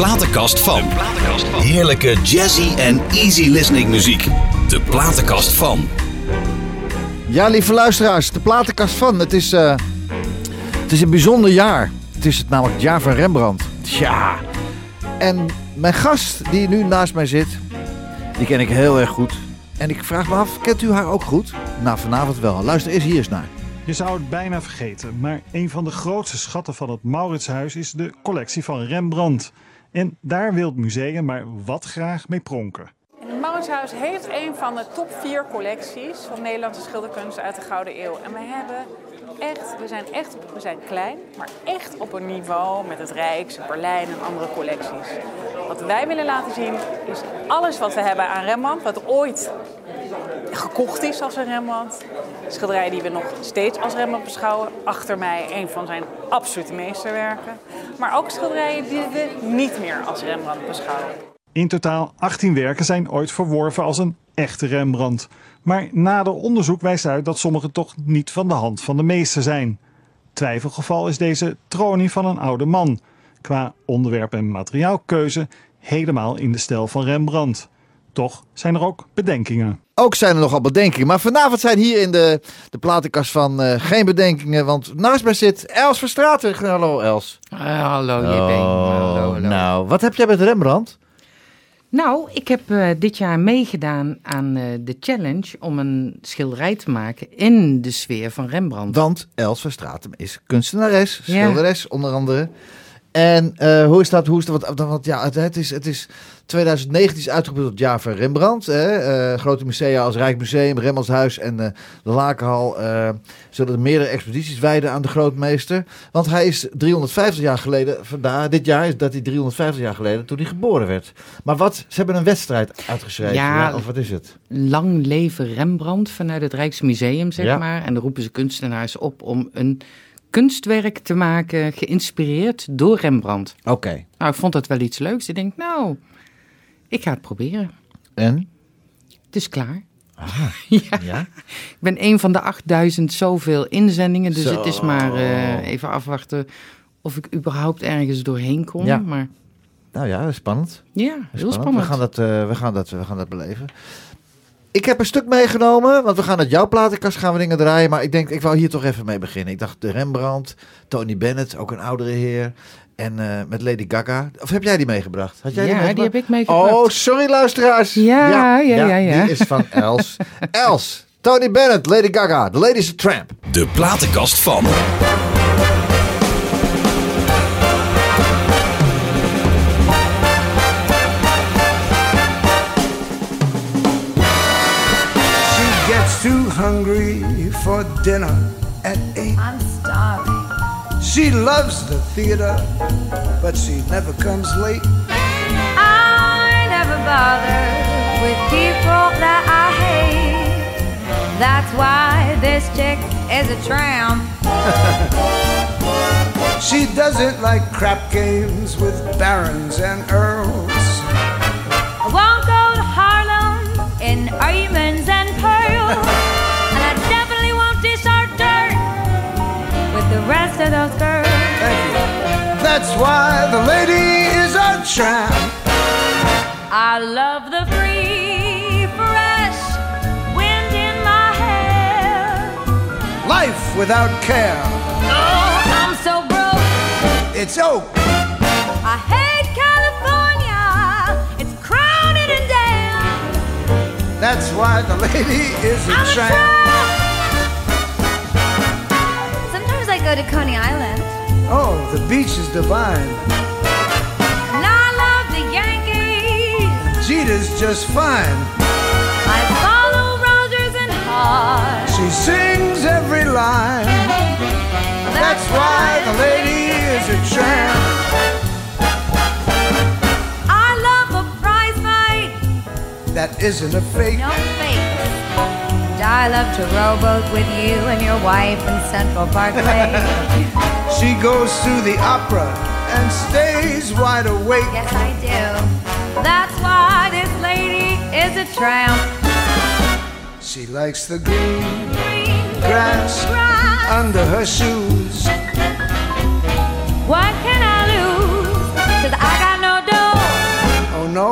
platenkast van. Heerlijke jazzy en easy listening muziek. De platenkast van. Ja, lieve luisteraars, de platenkast van. Het is, eh, het is een bijzonder jaar. Het is het namelijk het jaar van Rembrandt. Tja. En mijn gast die nu naast mij zit, die ken ik heel erg goed. En ik vraag me af, kent u haar ook goed? Nou, vanavond wel. Luister eens hier eens naar. Je zou het bijna vergeten, maar een van de grootste schatten van het Mauritshuis is de collectie van Rembrandt. En daar wil het museum maar wat graag mee pronken. Het Mauritshuis heeft een van de top vier collecties van Nederlandse schilderkunst uit de Gouden Eeuw. En we hebben echt, we zijn echt, we zijn klein, maar echt op een niveau met het Rijks, Berlijn en andere collecties. Wat wij willen laten zien is alles wat we hebben aan Rembrandt, wat ooit gekocht is als een Rembrandt. Schilderijen die we nog steeds als Rembrandt beschouwen. Achter mij een van zijn absolute meesterwerken. Maar ook schilderijen die we niet meer als Rembrandt beschouwen. In totaal 18 werken zijn ooit verworven als een echte Rembrandt. Maar nader onderzoek wijst uit dat sommige toch niet van de hand van de meester zijn. Twijfelgeval is deze tronie van een oude man. Qua onderwerp en materiaalkeuze helemaal in de stijl van Rembrandt. Toch zijn er ook bedenkingen. Ook zijn er nogal bedenkingen. Maar vanavond zijn hier in de, de platenkast van eh, geen bedenkingen. Want naast mij zit Els Verstraeten. Hallo Els. Uh, hallo JP. hallo, hallo. Nou, wat heb jij met Rembrandt? Nou, ik heb uh, dit jaar meegedaan aan de challenge om een schilderij te maken in de sfeer van Rembrandt. Want Els Verstraeten is kunstenares, schilderes ja. onder andere. En uh, hoe is dat? Hoe is dat? Want, want ja, het, het, is, het is 2019 is uitgeroepen tot het jaar van Rembrandt. Hè? Uh, grote musea als Rijksmuseum, Rembrandtshuis en uh, de Lakenhal zullen er meerdere exposities wijden aan de grootmeester. Want hij is 350 jaar geleden, vandaar, dit jaar is dat hij 350 jaar geleden toen hij geboren werd. Maar wat, ze hebben een wedstrijd uitgeschreven, ja, ja, of wat is het? Lang leven Rembrandt vanuit het Rijksmuseum, zeg ja. maar. En dan roepen ze kunstenaars op om een kunstwerk te maken, geïnspireerd door Rembrandt. Oké. Okay. Nou, ik vond dat wel iets leuks. Ik denk, nou, ik ga het proberen. En? Het is klaar. Ah, ja. ja. Ik ben een van de 8000 zoveel inzendingen, dus Zo. het is maar uh, even afwachten of ik überhaupt ergens doorheen kom. Ja. Maar... Nou ja, spannend. Ja, heel spannend. spannend. We, gaan dat, uh, we, gaan dat, we gaan dat beleven. Ik heb een stuk meegenomen, want we gaan uit jouw platenkast gaan we dingen draaien. Maar ik denk, ik wou hier toch even mee beginnen. Ik dacht de Rembrandt, Tony Bennett, ook een oudere heer. En uh, met Lady Gaga. Of heb jij die meegebracht? Had jij ja, die, die heb ik meegebracht. Oh, sorry luisteraars. Ja, ja, ja. ja, ja. Die is van Els. Els, Tony Bennett, Lady Gaga. The Lady's a Tramp. De platenkast van... hungry for dinner at eight. I'm starving. She loves the theater, but she never comes late. I never bother with people that I hate. That's why this chick is a tramp. she doesn't like crap games with barons and earls. Why the lady is a tramp. I love the free, fresh wind in my hair. Life without care. Oh, I'm so broke. It's oak. I hate California. It's crowded and damn. That's why the lady is a I'm tramp. A Sometimes I go to Coney Island. Oh, the beach is divine. And I love the Yankees. Jeter's just fine. I follow Rogers and Hart. She sings every line. That's why the lady is a tramp. I love a prize fight. That isn't a fake. No fake. And I love to rowboat with you and your wife in Central Parkway. She goes to the opera and stays wide awake. Yes, I do. That's why this lady is a tramp. She likes the green, green grass, grass under her shoes. What can I lose? Cause I got no dough. Oh no?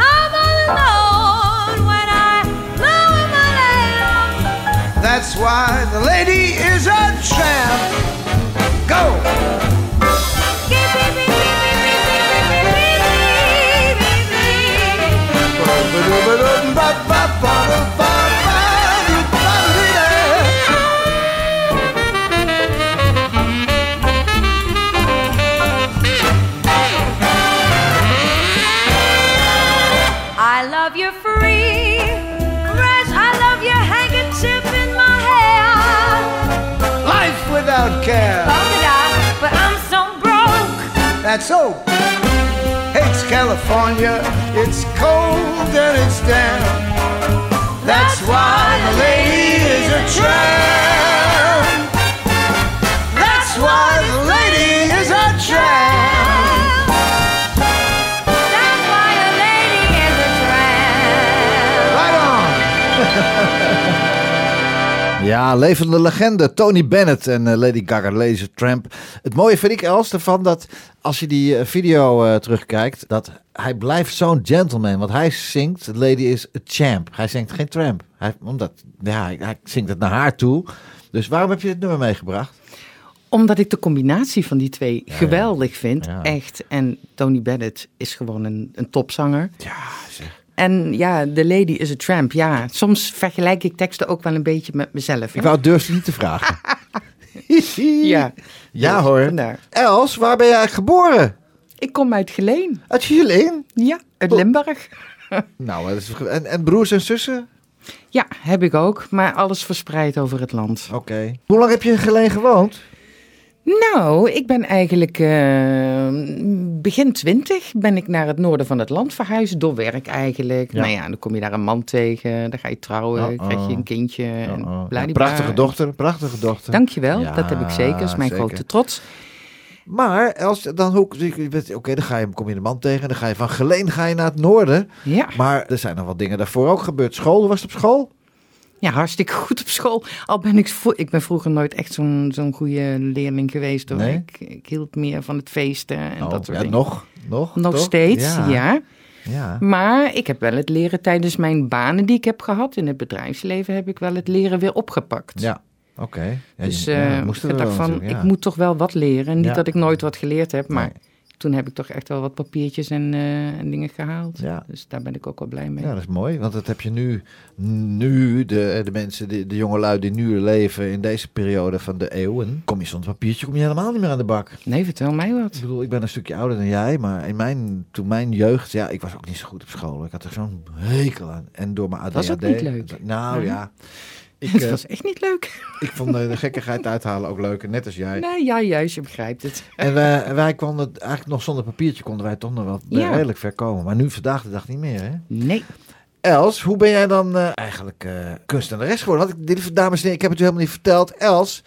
I'm all alone when I lower my lamp. That's why the lady is a tramp. Oh! California. It's cold and it's damp. That's why the lady is a tramp. Ja, levende legende. Tony Bennett en eh, Lady Gaga, Laser Tramp. Het mooie vind ik, Els, ervan dat als je die eh, video eh, terugkijkt, dat hij blijft zo'n gentleman. Want hij zingt, Lady is a champ. Hij zingt geen tramp. Hij, omdat, ja, hij, hij zingt het naar haar toe. Dus waarom heb je dit nummer meegebracht? Omdat ik de combinatie van die twee geweldig vind. Ja. Echt. En Tony Bennett is gewoon een, een topzanger. Ja, zeg. En ja, The Lady is a Tramp. Ja, soms vergelijk ik teksten ook wel een beetje met mezelf. hè? Ik wou durfde niet te vragen. Ja. Ja hoor. Vandaar. Els, waar ben jij geboren? Ik kom uit Geleen. Uit Geleen? Ja, uit. Limburg. Nou, en, en broers en zussen? Ja, heb ik ook. Maar alles verspreid over het land. Oké. Hoe lang heb je in Geleen gewoond? Nou, ik ben eigenlijk eh, begin twintig ben ik naar het noorden van het land verhuisd. Door werk eigenlijk. Ja. Nou ja, dan kom je daar een man tegen. Dan ga je trouwen, Oh, oh. krijg je een kindje. En Oh, oh. Ja, bladibla. prachtige dochter, prachtige dochter. Dankjewel, Ja, dat heb ik zeker. Dat is mijn zeker. grote trots. Maar Els, dan bent- oké, dan ga je, kom je de man tegen, dan ga je van Geleen ga je naar het noorden. Ja. Maar er zijn nog wat dingen daarvoor ook gebeurd. School, was het op school? Ja, hartstikke goed op school. Al ben ik, ik ben vroeger nooit echt zo'n zo'n goede leerling geweest. Hoor. Nee? Ik, ik hield meer van het feesten en Oh, dat soort ja, dingen. nog, nog, Nog toch? steeds, ja. ja. Maar ik heb wel het leren tijdens mijn banen die ik heb gehad. In het bedrijfsleven heb ik wel het leren weer opgepakt. Ja, oké. Ja, Dus eh ik dacht van, ik moet toch wel wat leren. Niet dat ik nooit wat geleerd heb, maar Nee. Toen heb ik toch echt wel wat papiertjes en, eh, en dingen gehaald. Ja. Dus daar ben ik ook wel blij mee. Ja, dat is mooi, want dat heb je nu, nu de, de mensen, de, de jongelui die nu leven in deze periode van de eeuwen. Kom je zonder papiertje, kom je helemaal niet meer aan de bak. Nee, vertel mij wat. Ik bedoel, ik ben een stukje ouder dan jij, maar in mijn, toen mijn jeugd, ja, ik was ook niet zo goed op school. Ik had er zo'n hekel aan. En door mijn ADHD. Was ook niet leuk. Nou ja, ik, Het eh, was echt niet leuk. ik vond de, de gekkigheid uithalen ook leuker, net als jij. Nee, ja, juist, je begrijpt het. En wij, wij konden het eigenlijk nog zonder papiertje, konden wij toch nog wel Ja. redelijk ver komen. Maar nu vandaag de dag niet meer, hè? Nee. Els, hoe ben jij dan eh, eigenlijk eh kunstenares geworden? Want ik, dit, dames en heren, ik heb het u helemaal niet verteld. Els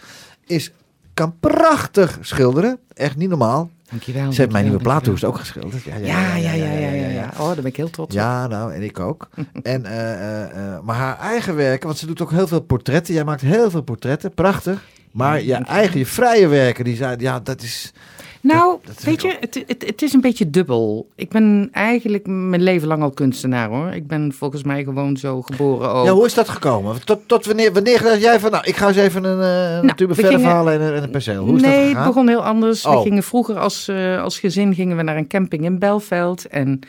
is, kan prachtig schilderen. Echt niet normaal. Dankjewel. Ze heeft mijn nieuwe dankjewel, plaathoes ook geschilderd. Ja, Ja, ja, ja, ja, ja, ja. Oh, daar ben ik heel trots op. Ja, nou, en ik ook. en, eh, eh, eh, maar haar eigen werken, want ze doet ook heel veel portretten. Jij maakt heel veel portretten, prachtig. Maar je eigen, je vrije werken, die zei, ja, dat is... Nou, dat weet je, het, het, het is een beetje dubbel. Ik ben eigenlijk mijn leven lang al kunstenaar hoor. Ik ben volgens mij gewoon zo geboren ook. Ja, hoe is dat gekomen? Tot, tot wanneer, wanneer jij van, nou, ik ga eens even een, eh een Nou, tube gingen- halen en, een- en een perceel. Hoe is nee, dat het begon heel anders. Oh. We gingen vroeger als, eh, als gezin gingen we naar een camping in Belveld. En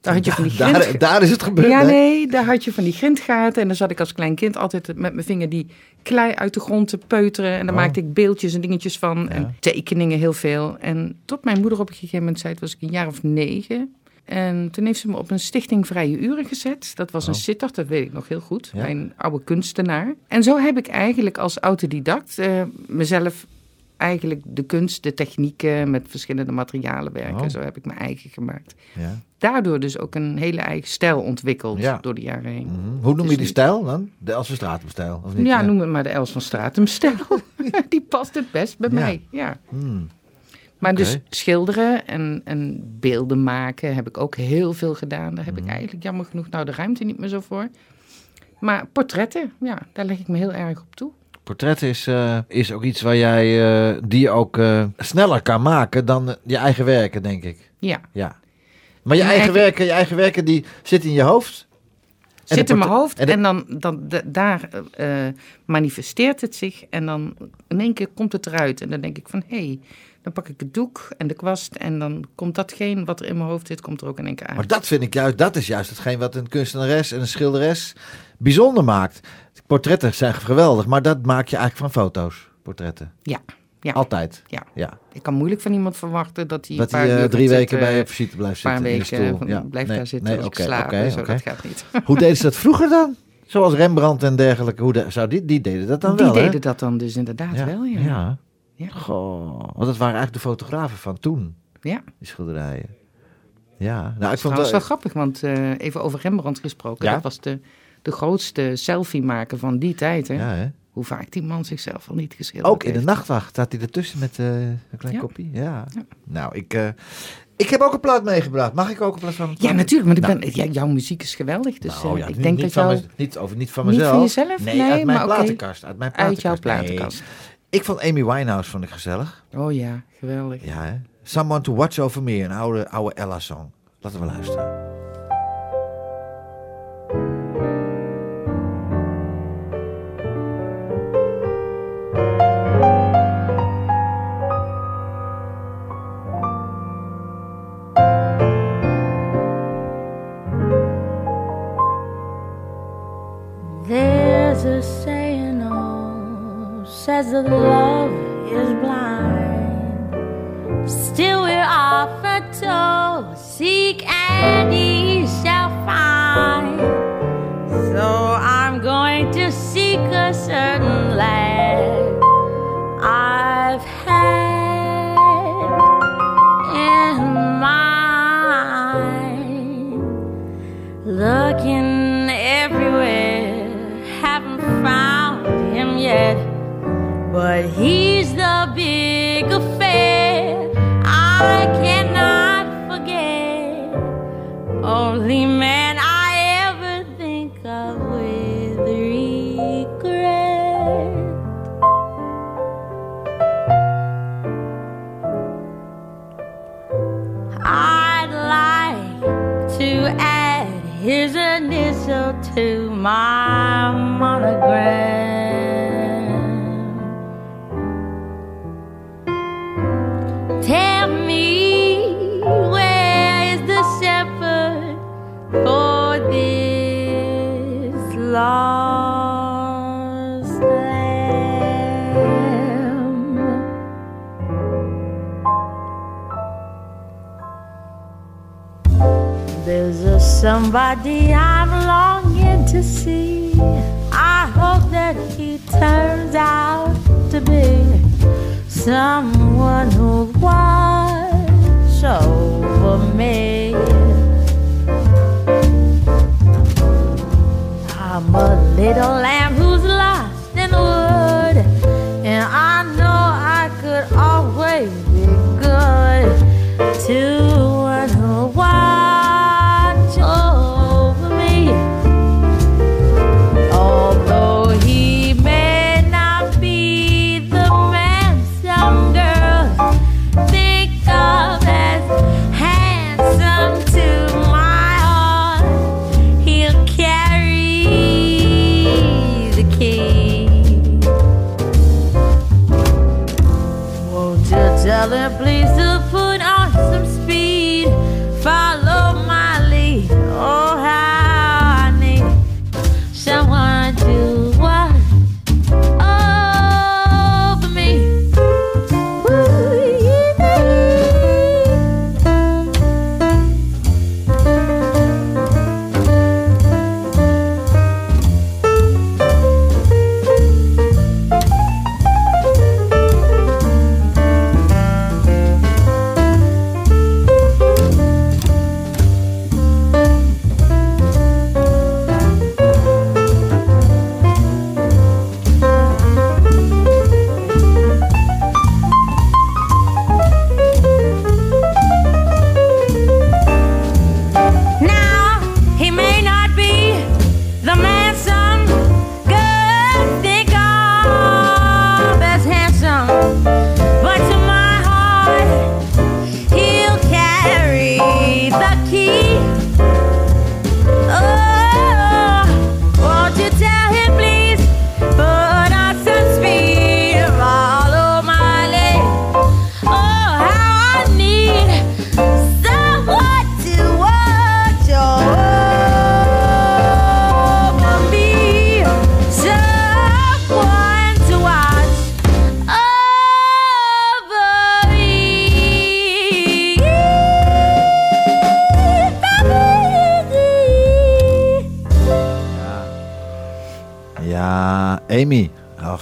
daar had je van die grind... daar, daar is het gebeurd, Ja, nee, daar had je van die grindgaten. En dan zat ik als klein kind altijd met mijn vinger die klei uit de grond te peuteren. En daar Oh. maakte ik beeldjes en dingetjes van. Ja. En tekeningen heel veel. En tot mijn moeder op een gegeven moment zei, het was ik een jaar of negen. En toen heeft ze me op een stichting Vrije Uren gezet. Dat was een Oh. sitter, dat weet ik nog heel goed. Ja. Bij een oude kunstenaar. En zo heb ik eigenlijk als autodidact eh, mezelf eigenlijk de kunst, de technieken met verschillende materialen werken. Oh. Zo heb ik mijn eigen gemaakt. Ja. Daardoor dus ook een hele eigen stijl ontwikkeld Ja. door de jaren heen. Mhm. Hoe noem je die stijl dan? De Els van Stratum-stijl, of niet? Ja, noem het maar de Els van Stratum stijl. Die past het best bij mij. Ja. Hmm. Maar dus schilderen en, en beelden maken heb ik ook heel veel gedaan. Daar heb ik eigenlijk jammer genoeg nou de ruimte niet meer zo voor. Maar portretten, ja, daar leg ik me heel erg op toe. Portret is, eh, is ook iets waar jij, eh, die ook eh, sneller kan maken dan je eigen werken, denk ik. Ja, Ja. Maar je eigen, eigen- werken, je eigen werken, die zit in je hoofd. zit in mijn hoofd en de- en dan, dan da- daar manifesteert het zich en dan in één keer komt het eruit. En dan denk ik van, hé, hey, dan pak ik het doek en de kwast en dan komt datgene wat er in mijn hoofd zit, komt er ook in één keer uit. Maar dat vind ik juist, dat is juist hetgeen wat een kunstenares en een schilderes bijzonder maakt. Portretten zijn geweldig, maar dat maak je eigenlijk van foto's. Portretten. Ja, ja. Altijd. Ja. ja. Ik kan moeilijk van iemand verwachten dat hij Dat een paar hij eh, drie weken zitten, bij op visite blijft een paar zitten in de weken Ja. blijft Nee, daar zitten nee, als ik slaap zo, dat gaat niet. Hoe deden ze dat vroeger dan? Zoals Rembrandt en dergelijke. Hoe de- zou die, die deden dat dan Die wel, hè? deden dat dan dus inderdaad ja. wel, ja. ja. Ja. Goh, want dat waren eigenlijk de fotografen van toen, Ja. die schilderijen. Ja, nou ik vond het wel grappig, want eh, even over Rembrandt gesproken. Ja? Dat was de, de grootste selfie-maker van die tijd. Hè? Ja, hè? Hoe vaak die man zichzelf al niet geschilderd Ook in de nachtwacht staat hij ertussen met eh, een klein Ja. kopie. Ja. Ja. Nou, ik, eh, ik heb ook een plaat meegebracht. Mag ik ook een plaat van Ja, natuurlijk. Maar ik Nou. ben, ja, jouw muziek is geweldig. Dus Nou, eh, ja, ik niet, denk niet dat van jou... mez- niet, over, niet van Niet mezelf. van jezelf? Nee, Nee, uit mijn platenkast. Uit mijn Uit jouw platenkast. Nee. platenkast. Ik vond Amy Winehouse vond ik gezellig. Oh ja, geweldig. Ja, hè? Someone to Watch Over Me, een oude, oude Ella-song. Laten we luisteren. of love is blind. Still, we're offered to seek and eat. but he somebody I'm longing to see. I hope that he turns out to be someone who'll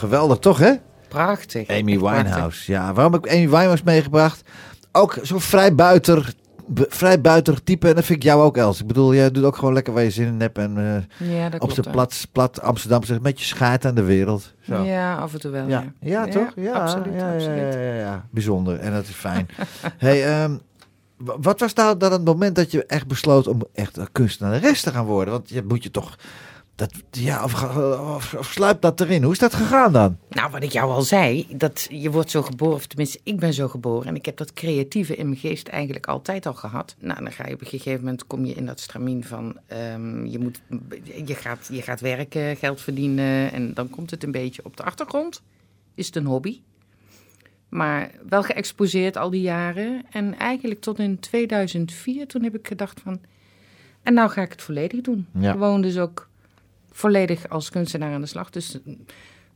geweldig toch, hè? Prachtig. Amy prachtig. Winehouse. Ja, waarom heb ik Amy Winehouse meegebracht? Ook zo'n vrijbuiter, be- vrijbuiter type. En dat vind ik jou ook, Els. Ik bedoel, jij doet ook gewoon lekker waar je zin in hebt. En eh, Ja, dat op hè. plat, plat Amsterdam zegt met je schaart aan de wereld. Zo. Ja, af en toe wel. Ja, Ja, ja, toch? Ja, absoluut. ja, ja, absoluut. Ja, ja, ja. Bijzonder. En dat is fijn. hey, ehm, wa- wat was nou dan het moment dat je echt besloot om echt een kunstenares te gaan worden? Want je moet je toch... Dat, ja, of, of, of sluipt dat erin? Hoe is dat gegaan dan? Nou, wat ik jou al zei, dat je wordt zo geboren, of tenminste, ik ben zo geboren. En ik heb dat creatieve in mijn geest eigenlijk altijd al gehad. Nou, dan ga je op een gegeven moment, kom je in dat stramien van, ehm, je, moet, je, gaat, je gaat werken, geld verdienen. En dan komt het een beetje op de achtergrond. Is het een hobby. Maar wel geëxposeerd al die jaren. En eigenlijk tot in 2004, toen heb ik gedacht van, en nou ga ik het volledig doen. Ja. Gewoon dus ook volledig als kunstenaar aan de slag. Dus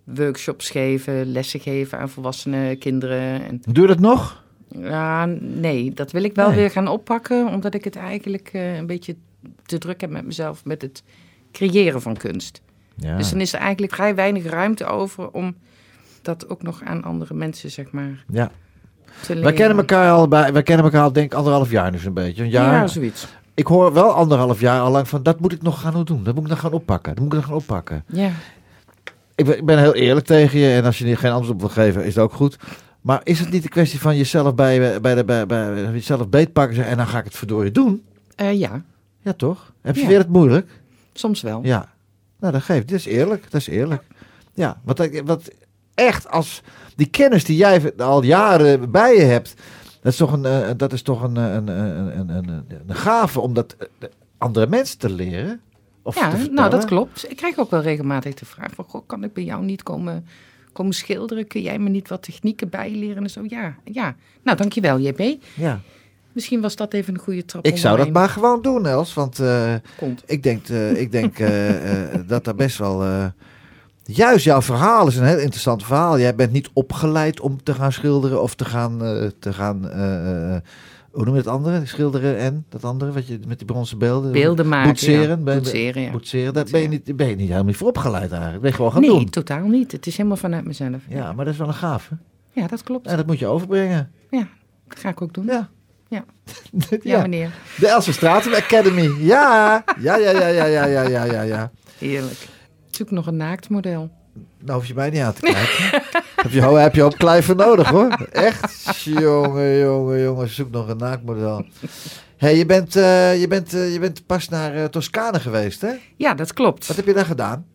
workshops geven, lessen geven aan volwassenen, kinderen. En, Doe je dat nog? ja, nee, dat wil ik wel Nee. weer gaan oppakken, omdat ik het eigenlijk eh, een beetje te druk heb met mezelf met het creëren van kunst. Ja. Dus dan is er eigenlijk vrij weinig ruimte over om dat ook nog aan andere mensen, zeg maar, ja. Wij kennen elkaar al bij, wij kennen elkaar al denk ik anderhalf jaar nu zo'n beetje. Een jaar. Ja, zoiets. Ik hoor wel anderhalf jaar al lang van dat moet ik nog gaan doen. Dat moet ik nog gaan oppakken. Dat moet ik nog gaan oppakken. Ja. Ik ben, ik ben heel eerlijk tegen je en als je geen antwoord op wil geven is het ook goed. Maar is het niet een kwestie van jezelf bij, bij, de, bij, bij jezelf beetpakken en dan ga ik het verdorie doen? Eh, ja, Ja toch? Heb je Ja. weer het moeilijk? soms wel. Ja. Nou, dat geeft. Dat is eerlijk. Dat is eerlijk. Ja, want dat- wat echt als die kennis die jij al jaren bij je hebt, dat is toch een, eh, dat is toch een, eh, een, een, een, een, een, gave om dat eh, andere mensen te leren. Of Ja, nou dat klopt. Ik krijg ook wel regelmatig de vraag van, goh, kan ik bij jou niet komen, komen schilderen? Kun jij me niet wat technieken bijleren en zo? Ja, ja. Nou, dankjewel JB. Ja. Misschien was dat even een goede trap. Ik zou dat maar gewoon doen, Els. Want eh, ik denk, eh, ik denk eh, eh, dat daar best wel juist jouw verhaal is een heel interessant verhaal. Jij bent niet opgeleid om te gaan schilderen of te gaan. Eh, te gaan eh, eh, hoe noem je het andere? Schilderen en dat andere, wat je met die bronzen beelden... Beelden maken, boetseren, ja. daar ben je, niet, ben je niet helemaal niet voor opgeleid eigenlijk. Ben gewoon gaan nee, doen. Nee, totaal niet. Het is helemaal vanuit mezelf. Ja, maar dat is wel een gaaf, hè? Ja, dat klopt. En dat moet je overbrengen. Ja, dat ga ik ook doen. Ja. Ja. ja. meneer. De Else Academy. Ja. Ja, ja, ja, ja, ja, ja, ja, ja. Heerlijk. Zoek nog een naaktmodel. Nou hoef je mij niet aan te kijken. heb, je, heb je op klei voor nodig hoor. Echt? Jongen, jongen, jongen. Zoek nog een naakmodel. hey, je, bent, eh, je, bent, eh, je bent pas naar eh, Toscane geweest hè? Ja, dat klopt. Wat heb je daar gedaan?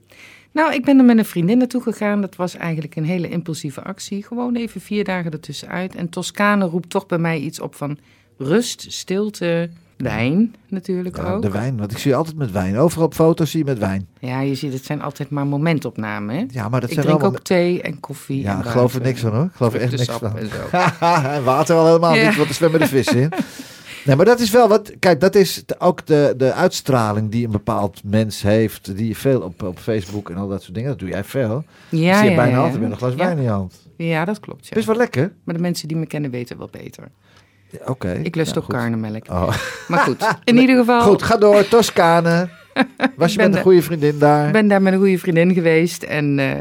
Nou, ik ben er met een vriendin naartoe gegaan. Dat was eigenlijk een hele impulsieve actie. Gewoon even vier dagen ertussenuit. En Toscane roept toch bij mij iets op van rust, stilte, wijn natuurlijk Ja, ook. de wijn, want ik zie je altijd met wijn. Overal op foto's zie je met wijn. Ja, je ziet, het zijn altijd maar momentopnamen. Hè? Ja, maar dat ik zijn drink wel... ook thee en koffie. Ja, en ik geloof er niks van hoor. Ik geloof er echt niks van. en water al helemaal Ja. niet, want er zwemmen de vissen in. Nee, maar dat is wel wat. Kijk, dat is ook de, de uitstraling die een bepaald mens heeft. Die je veel op, op Facebook en al dat soort dingen. Dat doe jij veel. Ja, zie je ja, bijna altijd met een glas wijn in je hand. Ja, dat klopt. Ja. Is wel lekker. Maar de mensen die me kennen weten wel beter. Oké. Ik lust Nou, goed. karnemelk. Oh. Maar goed, in ieder geval... Goed, ga door. Toscane. Was je met een de- goede vriendin daar? Ik ben daar met een goede vriendin geweest. En eh,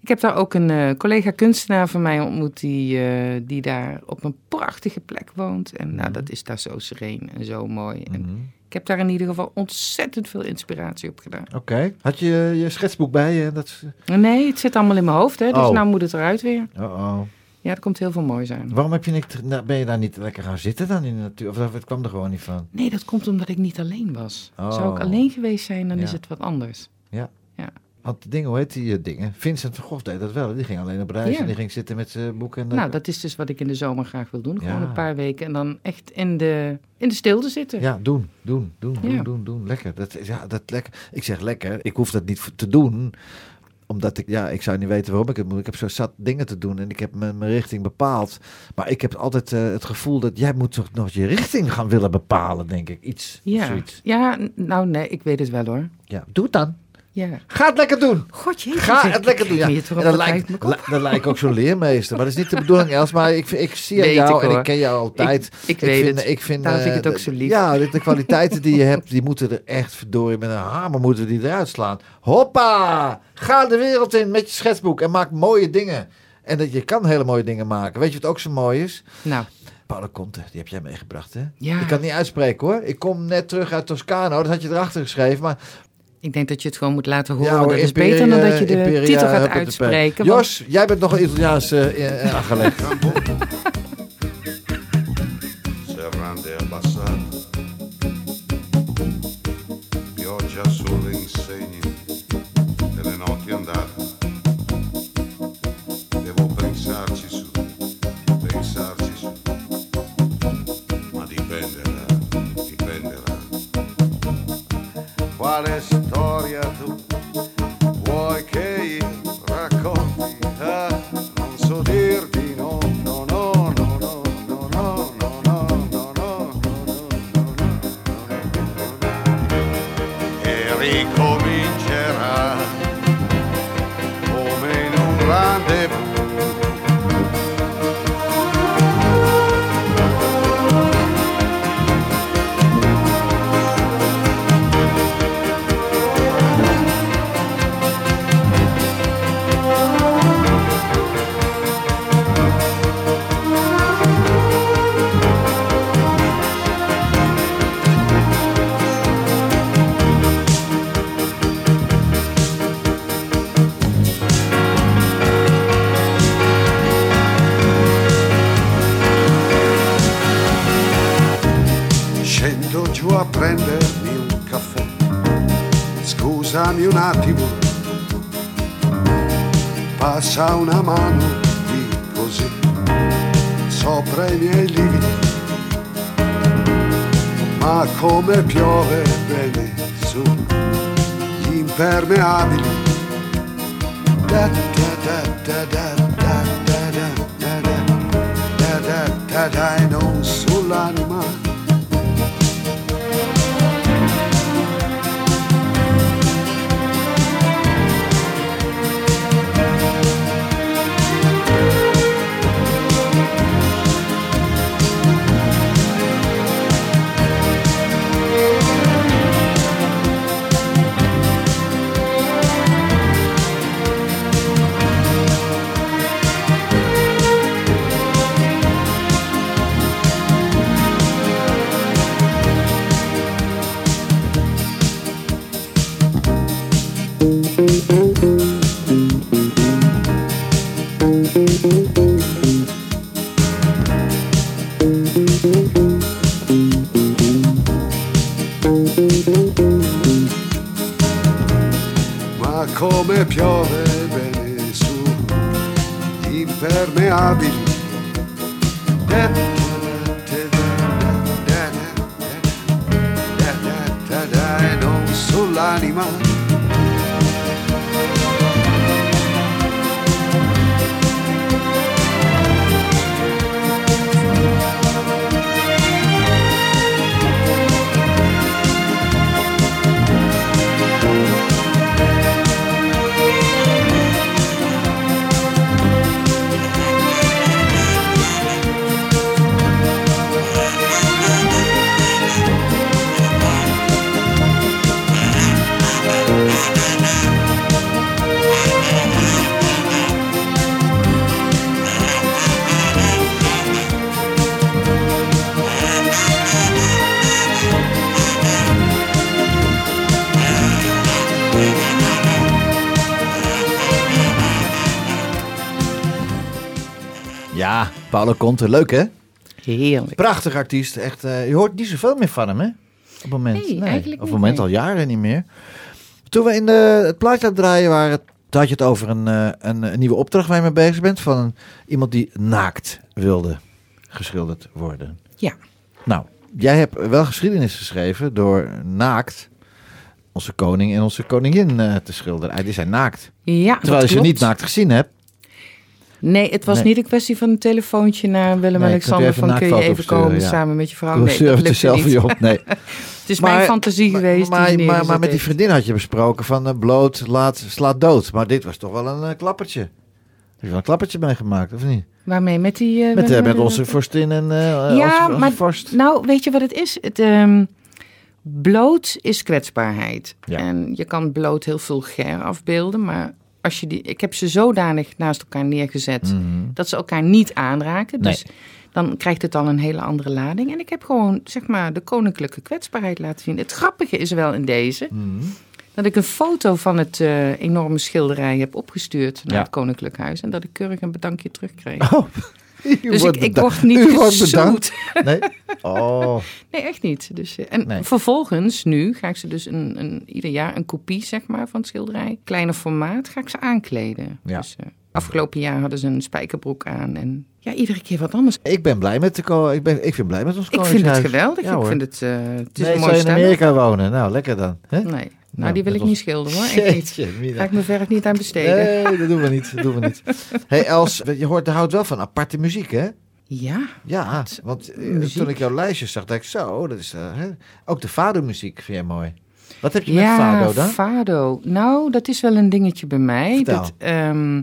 ik heb daar ook een eh, collega kunstenaar van mij ontmoet... Die, eh, die daar op een prachtige plek woont. En nou, dat is daar zo sereen en zo mooi. En Mhm. ik heb daar in ieder geval ontzettend veel inspiratie op gedaan. Oké. Had je je schetsboek bij je? Dat. Nee, het zit allemaal in mijn hoofd, hè, dus Oh. nou moet het eruit weer. Oh, oh. Ja, er komt heel veel moois aan. Waarom heb je niet, nou, ben je daar niet lekker gaan zitten dan in de natuur? Of het kwam er gewoon niet van? Nee, dat komt omdat ik niet alleen was. Oh. Zou ik alleen geweest zijn, dan Ja. is het wat anders. Want de dingen, hoe heet die eh, dingen? Vincent van Gogh deed dat wel. Die ging alleen op reis Ja. en die ging zitten met zijn boek. En Nou, dat is dus wat ik in de zomer graag wil doen. Gewoon Ja. een paar weken en dan echt in de, in de stilte zitten. Ja, doen, doen, doen, doen, Ja. doen, doen. Lekker. Dat, is- ja, dat lekker. Ik zeg lekker. Ik hoef dat niet te doen. Omdat ik, ja, ik zou niet weten waarom ik het moet. Ik heb zo zat dingen te doen en ik heb mijn, mijn richting bepaald. Maar ik heb altijd eh, het gevoel dat jij moet toch nog je richting gaan willen bepalen, denk ik. Iets, Ja, zoiets. ja nou nee, ik weet het wel hoor. Ja, doe het dan. Ja. Ga het lekker doen. God. Ga het lekker ik doen. Ja. En de lijkt, dan lijkt ook zo'n leermeester. Maar dat is niet de bedoeling, Els. Maar ik, ik zie aan jou ik, en hoor. ik ken jou altijd. Ik, ik weet vind, het. Ik vind, Daarom vind ik eh, het ook zo lief. Ja, de, de kwaliteiten die je hebt, die moeten er echt verdorie met een hamer moeten die eruit slaan. Hoppa! Ga de wereld in met je schetsboek en maak mooie dingen. En dat je kan hele mooie dingen maken. Weet je wat ook zo mooi is? Nou, Paolo Conte, die heb jij meegebracht, hè? Ja. Ik kan het niet uitspreken, hoor. Ik kom net terug uit Toscano, dat had je erachter geschreven. Maar ik denk dat je het gewoon moet laten horen. Ja, hoor, dat is Imperia- beter dan dat je de Imperia titel gaat uitspreken. want- Jos, jij bent nog een Italiaans eh, eh, aangelegd. serrande abbassate, pioggia sulle Quale storia tu come piove bene su impermeabili. E non sull'anima. Paolo Conte, leuk hè? Heerlijk. Prachtig artiest, echt. eh, je hoort niet zoveel meer van hem hè? Op het moment. Nee, eigenlijk Op het moment nee. al jaren niet meer. Toen we in de, het plaatje aan het draaien waren, toen had je het over een, eh, een, een nieuwe opdracht waar je mee bezig bent. Van een, iemand die naakt wilde geschilderd worden. Ja. Nou, jij hebt wel geschiedenis geschreven door naakt onze koning en onze koningin eh, te schilderen. Ah, Die zijn naakt. Ja, Terwijl je ze niet naakt gezien hebt. Nee, het was Nee. niet een kwestie van een telefoontje naar Willem-Alexander van kun je even opsturen, komen ja. samen met je vrouw. Nee, dat er lukte zelf niet. niet op. Nee. Het is mijn fantasie maar, geweest. Maar, die maar, maar, met die vriendin had je besproken van eh, bloot laat, slaat dood. Maar dit was toch wel een eh, klappertje. Heb je wel een klappertje meegemaakt, of niet? Waarmee? Met die... eh, Met, met onze vorstin en Ja, onze, maar vorst. nou, weet je wat het is? Het, ehm, bloot is kwetsbaarheid. Ja. En je kan bloot heel vulgair afbeelden, maar als je die, ik heb ze zodanig naast elkaar neergezet Mhm. dat ze elkaar niet aanraken. Nee. Dus dan krijgt het al een hele andere lading. En ik heb gewoon, zeg maar, de koninklijke kwetsbaarheid laten zien. Het grappige is wel in deze Mhm. dat ik een foto van het eh, enorme schilderij heb opgestuurd naar Ja. het Koninklijk Huis. En dat ik keurig een bedankje terugkreeg. Oh, dus ik, ik word niet U wordt gezoend. bedankt. Nee? Oh, Nee, echt niet. Dus, eh, en Nee. vervolgens, nu ga ik ze dus een, een, ieder jaar een kopie zeg maar, van het schilderij. Kleiner formaat, ga ik ze aankleden. Ja. Dus, eh, afgelopen jaar hadden ze een spijkerbroek aan. En ja, iedere keer wat anders. ik ben blij met de ko ik ben, ik vind blij met ons Ik vind het geweldig. Ja, ik vind het, eh, het is nee, een zou mooi je in. Amerika wonen? Nou, lekker dan. Hè? Nee, nou, die wil ik was- niet schilderen hoor. Echt niet. Jeetje. Ga ik mijn verf niet aan besteden. Nee, dat doen we niet. Dat doen we niet. hey Els, je hoort, houdt wel van aparte muziek, hè? Ja, Ja, want eh, muziek. toen ik jouw lijstje zag, dacht ik zo, dat is, eh, ook de Fado-muziek vind jij mooi. Wat heb je ja, met Fado dan? Fado. Nou, dat is wel een dingetje bij mij. Vertel. Dat, ehm,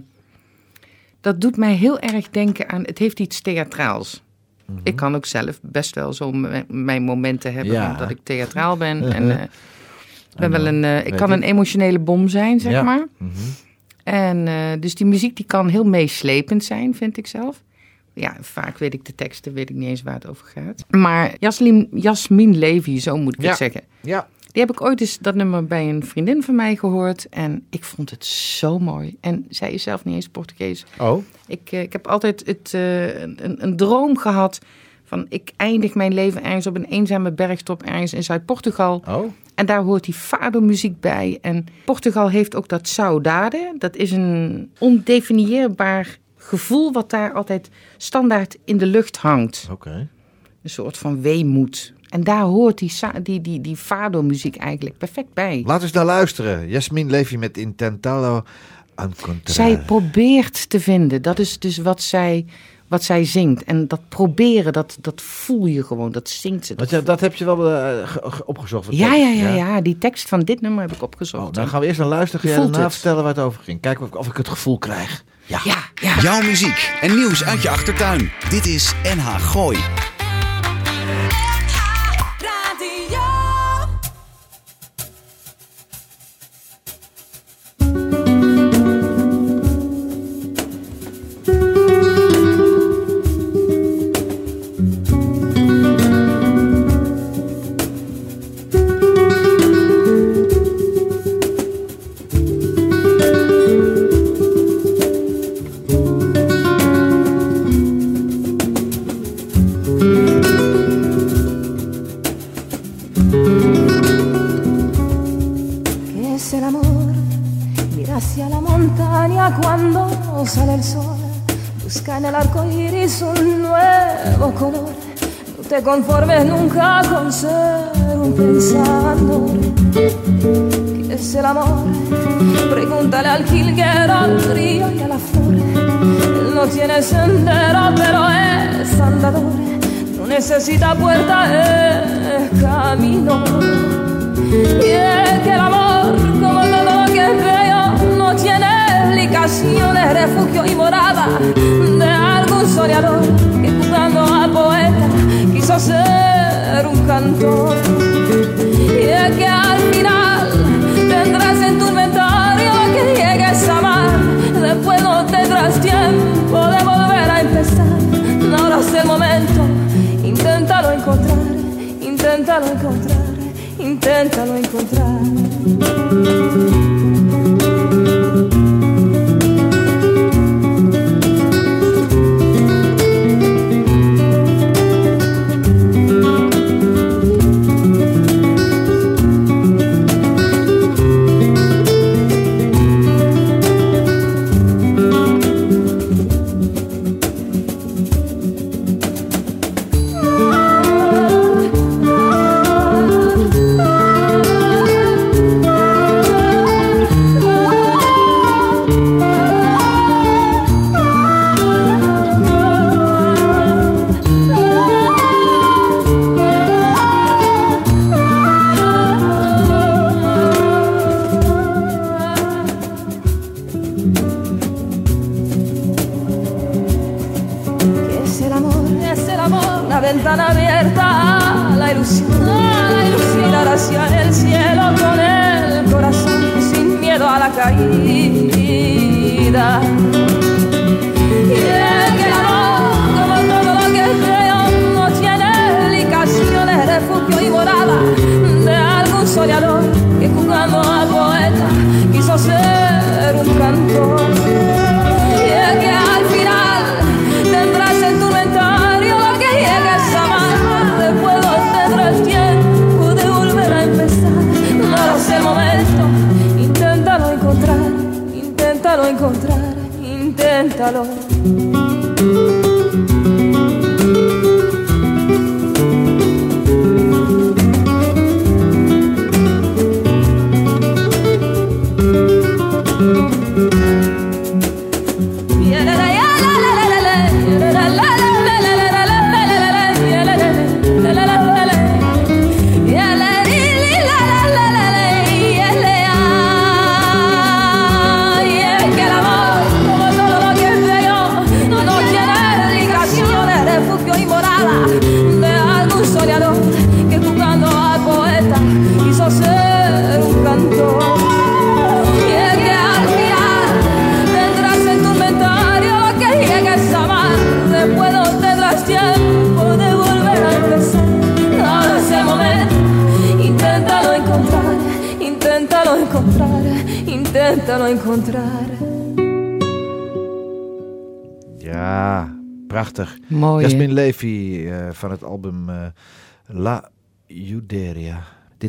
dat doet mij heel erg denken aan. Het heeft iets theatraals. Mhm. Ik kan ook zelf best wel zo mijn momenten hebben Ja. van dat ik theatraal ben. en, eh, ik ben wel een, eh, ik Weet kan ik. een emotionele bom zijn, zeg Ja. maar. Mhm. En eh, dus die muziek die kan heel meeslepend zijn, vind ik zelf. Ja, vaak weet ik de teksten, weet ik niet eens waar het over gaat. Maar Jasmin, Jasmin Levy, zo moet ik Ja. het zeggen. Ja, Die heb ik ooit eens dat nummer bij een vriendin van mij gehoord. En ik vond het zo mooi. En zij is zelf niet eens Portugees. oh, Ik, eh, ik heb altijd het, eh, een, een droom gehad van ik eindig mijn leven ergens op een eenzame bergtop ergens in Zuid-Portugal. oh, En daar hoort die fado-muziek bij. En Portugal heeft ook dat saudade. Dat is een ondefinieerbaar gevoel wat daar altijd standaard in de lucht hangt. oké. Een soort van weemoed. En daar hoort die, die, die, die fado-muziek eigenlijk perfect bij. Laten we eens naar luisteren. Jasmin Levy met Intentalo Encontrar. Zij probeert te vinden. Dat is dus wat zij, wat zij zingt. En dat proberen, dat, dat voel je gewoon. Dat zingt ze. Want ja, dat heb je wel eh, ge- ge- opgezocht. ja, ja, ja, ja. Die tekst van dit nummer heb ik opgezocht. Oh, dan gaan we eerst naar luisteren. Voelt daarna het. vertellen waar het over ging. Kijken of, of ik het gevoel krijg. Ja. Ja, ja. Jouw muziek en nieuws uit je achtertuin. Dit is NH Gooi. Conformes nunca con ser un pensador. ¿Qué es el amor? Pregúntale al jilguero, al río y a la flor. Él no tiene sendero, pero es andador. No necesita puerta, es camino. intentalo incontrare, intentalo incontrare.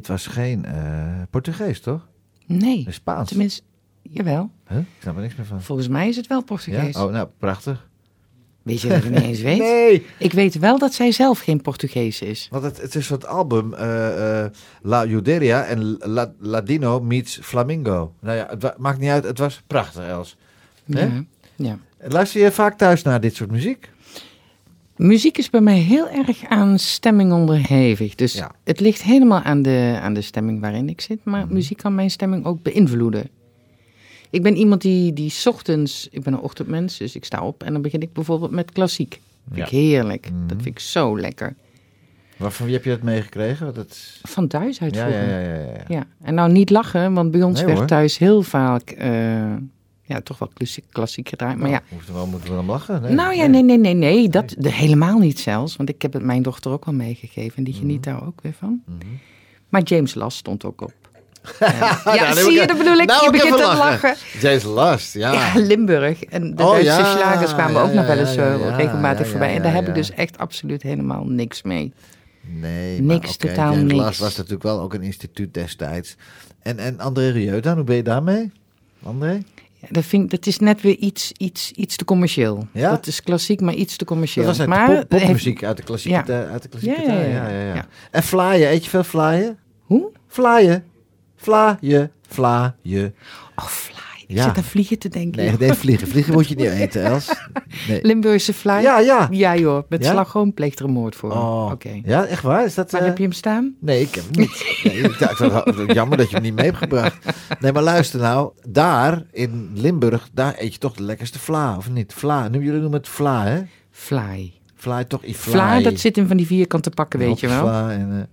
Dit was geen eh, Portugees, toch? Nee. Spaans. Tenminste, jawel. Huh? Ik snap er niks meer van. Volgens mij is het wel Ja? Portugees. Oh, nou, prachtig. Weet je dat ik niet eens weet? Nee! Ik weet wel dat zij zelf geen Portugees is. Want het, het is van het album eh, eh, La Juderia en La, Ladino meets Flamingo. Nou ja, het maakt niet uit. Het was prachtig, Els. Ja. ja. Luister je vaak thuis naar dit soort muziek? Muziek is bij mij heel erg aan stemming onderhevig. Dus Ja. het ligt helemaal aan de, aan de stemming waarin ik zit. Maar Mhm. muziek kan mijn stemming ook beïnvloeden. Ik ben iemand die, die 's ochtends... Ik ben een ochtendmens, dus ik sta op en dan begin ik bijvoorbeeld met klassiek. Vind Ja. ik heerlijk. Mhm. Dat vind ik zo lekker. Waarvan wie heb je dat meegekregen? Dat. Van thuis uit Ja, ja, ja, ja, en nou niet lachen, want bij ons werd thuis heel vaak... ja, toch wel klassiek, klassiek gedraaid. Maar ja, Moeten we, moeten we dan lachen? Nee, nou ja, nee, nee, nee, nee. Dat de, helemaal niet zelfs. Want ik heb het mijn dochter ook wel meegegeven. En die geniet daar ook weer van. Mhm. Maar James Last stond ook op. ja, Nou, zie je, dat bedoel ik. nou je begint te lachen. lachen. James Last, ja. Ja, Limburg. En de Oh, Duitse slagers kwamen ook nog wel eens eh, regelmatig voorbij. en daar heb ik dus echt absoluut helemaal niks mee. Nee, Niks, oké, totaal James niks. Last was natuurlijk wel ook een instituut destijds. En, en André Rieu dan, hoe ben je daarmee? André? Dat, vind, ik- dat is net weer iets, iets, iets te commercieel. Ja? Dat is klassiek, maar iets te commercieel. Dat was uit maar de pop, popmuziek uit de klassieke, Ja. uit de klassieke Ja, ja, tijd. ja, Ja, ja, ja. ja. En flyen, eet je veel flyen? Hoe? Flyen. Flyen. Flyen. Oh. Ik Ja. zit aan vliegen te denken. Nee, nee, vliegen. Vliegen moet je niet eten, Els. Nee. Limburgse fly? Ja, ja. Ja joh, met slagroom pleegt er een moord voor. Oh, Oké. Ja, echt waar? Is dat, Waar eh, heb je hem staan? Nee, ik heb hem niet. Nee, ik dacht, wel, jammer dat je hem niet mee hebt gebracht. Nee, maar luister nou. Daar, in Limburg, daar eet je toch de lekkerste vla, of niet? Vla. Nu, jullie noemen het vla, hè? Fly. Fly toch? fly. Fly, dat zit in van die vierkante pakken, weet je wel. En, eh,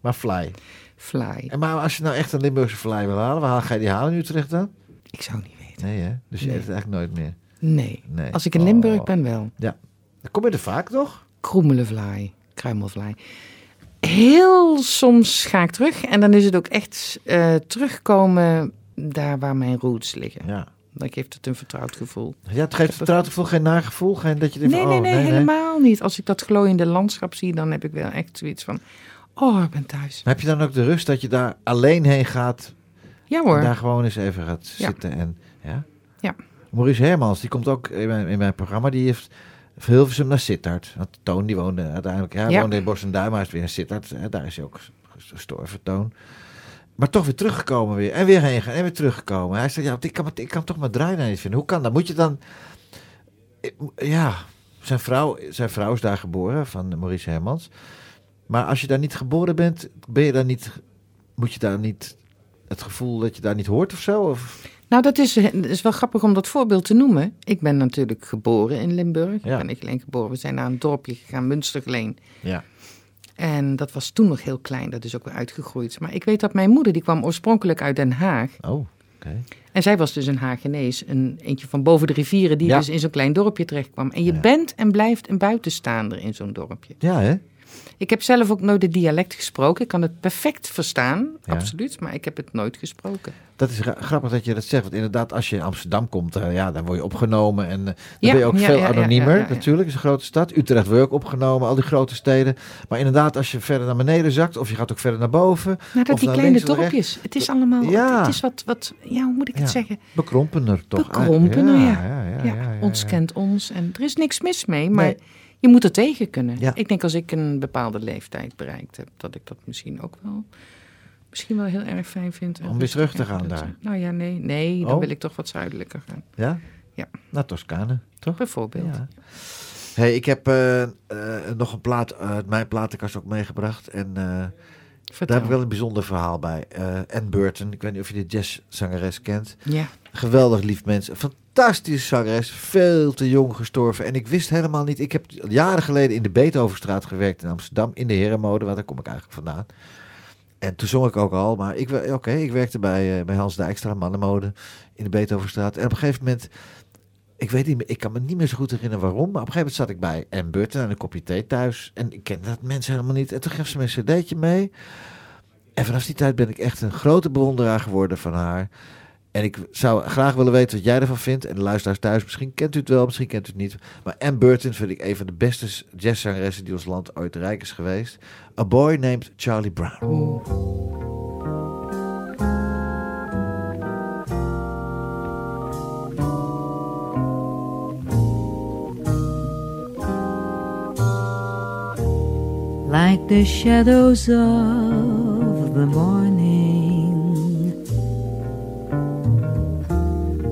maar fly. Fly. En maar als je nou echt een Limburgse fly wil halen, waar ga je die halen in Utrecht dan? Ik zou niet weten. Nee, hè? Dus je Nee. eet het eigenlijk nooit meer. Nee. Nee. Als ik in Limburg Oh. ben wel. Dan kom je er vaak toch? Kroemelenvlaai. Kruimelvlaai. Heel soms ga ik terug. En dan is het ook echt eh, terugkomen daar waar mijn roots liggen. Ja. Dan geeft het een vertrouwd gevoel. Ja, het geeft vertrouwd gevoel, geen nagevoel, geen dat je denkt Nee, van, nee, oh, nee, helemaal niet. Als ik dat glooiende landschap zie, dan heb ik wel echt zoiets van... Oh, ik ben thuis. Maar heb je dan ook de rust dat je daar alleen heen gaat Ja hoor. En daar gewoon eens even gaat Ja. zitten. En, ja? Ja. Maurice Hermans, die komt ook in mijn, in mijn programma. Die heeft van Hilversum naar Sittard. Want Toon, die woonde uiteindelijk... Ja, Ja. woonde in Bos en Duim, maar is weer in Sittard. Hè, daar is hij ook gestorven, Toon. Maar toch weer teruggekomen weer. En weer heen gaan en weer teruggekomen. Hij zei, ja, ik kan, ik kan toch mijn draai naar niet vinden. Hoe kan dat? Moet je dan... Ja, zijn vrouw, zijn vrouw is daar geboren, van Maurice Hermans. Maar als je daar niet geboren bent, ben je daar niet... Moet je daar niet het gevoel dat je daar niet hoort of zo? Of? Nou, dat is, dat is wel grappig om dat voorbeeld te noemen. Ik ben natuurlijk geboren in Limburg. Ja. Ik ben niet alleen geboren. We zijn naar een dorpje gegaan, Münstergeleen. Ja. En dat was toen nog heel klein. Dat is ook weer uitgegroeid. Maar ik weet dat mijn moeder, die kwam oorspronkelijk uit Den Haag. Oh, oké. En zij was dus een Hagenees. Een eentje van boven de rivieren die Ja. dus in zo'n klein dorpje terecht kwam. En je Ja. bent en blijft een buitenstaander in zo'n dorpje. Ja, hè? Ik heb zelf ook nooit het dialect gesproken. Ik kan het perfect verstaan, Ja. absoluut. Maar ik heb het nooit gesproken. Dat is ra- grappig dat je dat zegt. Want inderdaad, als je in Amsterdam komt, eh, ja, dan word je opgenomen. En eh, dan Ja, ben je ook ja, veel anoniemer, natuurlijk. Is een grote stad. Utrecht wordt ook opgenomen, al die grote steden. Maar inderdaad, als je verder naar beneden zakt, of je gaat ook verder naar boven. Nou, dat of die kleine dorpjes. Het is allemaal, Ja. het is wat, wat, ja, hoe moet ik het zeggen? Bekrompener toch? Bekrompener, ja. ja, ja, ons kent ons en er is niks mis mee, maar Nee. Je moet er tegen kunnen. Ja. Ik denk als ik een bepaalde leeftijd bereikt heb, dat ik dat misschien ook wel, misschien wel heel erg fijn vind. Om weer terug te gaan daar. Nou ja, nee, nee, dan Oh. wil ik toch wat zuidelijker gaan, Ja? Ja. Naar Toscane, toch? bijvoorbeeld. Ja. Hey, ik heb eh, eh, nog een plaat uit mijn platenkast ook meegebracht. En daar heb ik wel een bijzonder verhaal bij. Eh Anne Burton, ik weet niet of je de jazzzangeres kent. Ja, Geweldig lief mens. Een fantastische zangeres. Veel te jong gestorven. En ik wist helemaal niet. Ik heb jaren geleden in de Beethovenstraat gewerkt in Amsterdam. In de herenmode, waar daar kom ik eigenlijk vandaan. En toen zong ik ook al. Maar ik, oké, ik werkte bij, eh, bij Hans Dijkstra, mannenmode. In de Beethovenstraat. En op een gegeven moment. Ik weet niet meer, ik kan me niet meer zo goed herinneren waarom. Maar op een gegeven moment zat ik bij Anne Burton aan een kopje thee thuis. En ik kende dat mensen helemaal niet. En toen gaf ze me een cd'tje mee. En vanaf die tijd ben ik echt een grote bewonderaar geworden van haar. En ik zou graag willen weten wat jij ervan vindt. En de luisteraars thuis, misschien kent u het wel, misschien kent u het niet. Maar Anne Burton vind ik een van de beste jazzzangeressen die ons land ooit rijk is geweest. A Boy Named Charlie Brown. Like the shadows of the morning.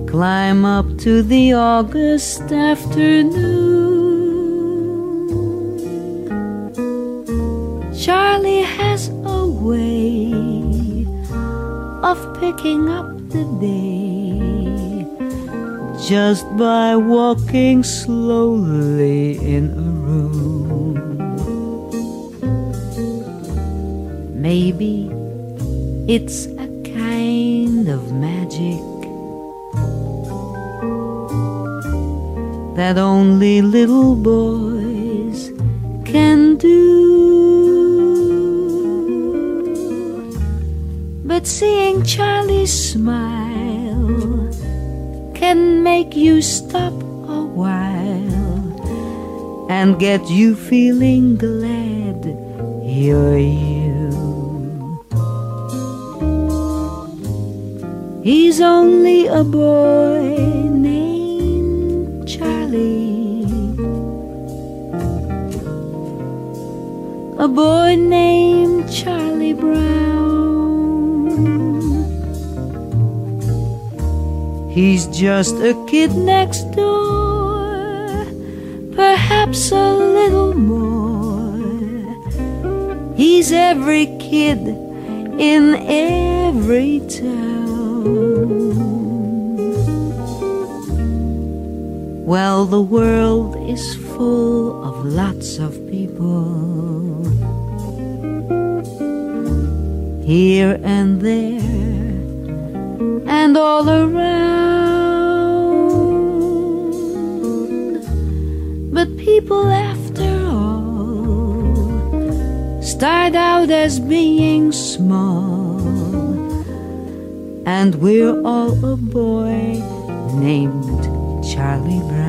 Climb up to the August afternoon. Charlie has a way of picking up the day just by walking slowly in a room. Maybe it's a kind of magic that only little boys can do. But seeing Charlie smile can make you stop a while and get you feeling glad you're you. He's only a boy named Charlie. A boy named Charlie Brown. He's just a kid next door, perhaps a little more. He's every kid in every town. Well, the world is full of lots of people here and there and all around. But people, after all, start out as being small, and we're all a boy named Charlie Brown.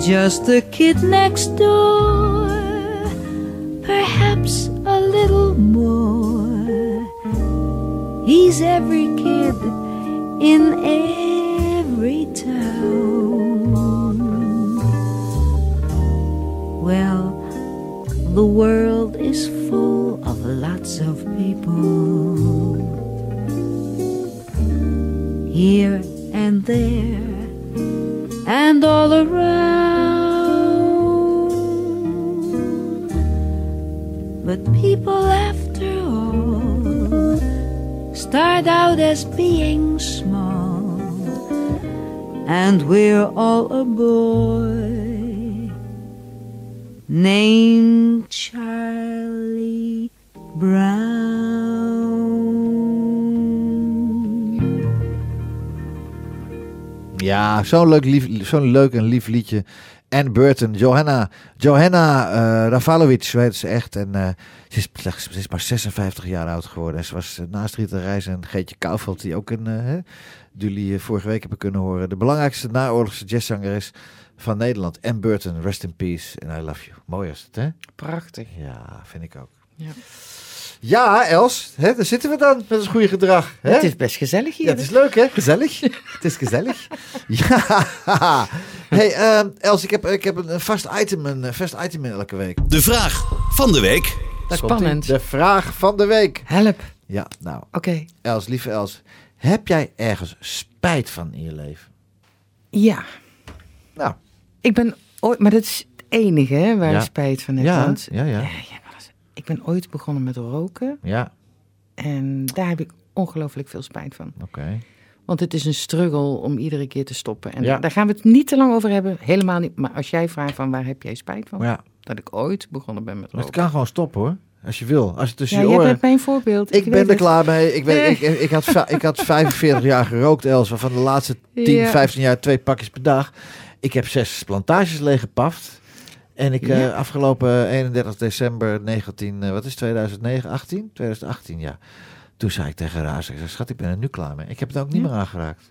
Just the kid next door, perhaps a little more. He's every kid in every Ja, zo'n leuk, lief, zo'n leuk en lief liedje. Anne Burton, Johanna, Johanna eh Rafalovic, zo heet ze echt. En eh, ze, is, slechts- ze is maar 56 jaar oud geworden. En ze was eh, naast Rita Reis en Geetje Kouwveld, die ook een, eh, hè, jullie eh, vorige week hebben kunnen horen. De belangrijkste naoorlogse jazzzangeres van Nederland. Anne Burton, rest in peace and I love you. Mooi is het, hè? Prachtig. Ja, vind ik ook. Ja. Ja, Els, hè, daar zitten we dan met ons goede gedrag. Hè? Het is best gezellig hier. Ja, het is leuk hè? Gezellig. het is gezellig. Ja. Hey, ehm, Els, ik heb, ik heb een, vast item, een eh, vast item in elke week. De vraag van de week. Daar. Spannend. De vraag van de week. Help. Ja, nou, Oké. Els, lieve Els. Heb jij ergens spijt van in je leven? Ja. Nou, Ik ben ooit... Maar dat is het enige hè, waar Ja. ik spijt van heb. Ja, want- ja, ja. Ik ben ooit begonnen met roken. ja, En daar heb ik ongelooflijk veel spijt van. oké. Want het is een struggle om iedere keer te stoppen. En Ja. daar gaan we het niet te lang over hebben. Helemaal niet. Maar als jij vraagt van waar heb jij spijt van? Ja, Dat ik ooit begonnen ben met maar het roken. kan gewoon stoppen hoor. Als je wil. Als je tussen Ja, je oren... bent mijn voorbeeld. Ik ben weet er het. klaar mee. Ik, ben, ik, ik, had, ik had 45 jaar gerookt, Els. Waarvan de laatste 10, Ja. 15 jaar twee pakjes per dag. Ik heb zes plantages leeggepaft. En ik Ja. eh, afgelopen 31 december 19, eh, wat is het, 2009, 18? 2018, ja. Toen zei ik tegen Raas, ik zei, schat, ik ben er nu klaar mee. Ik heb het ook niet Ja. meer aangeraakt.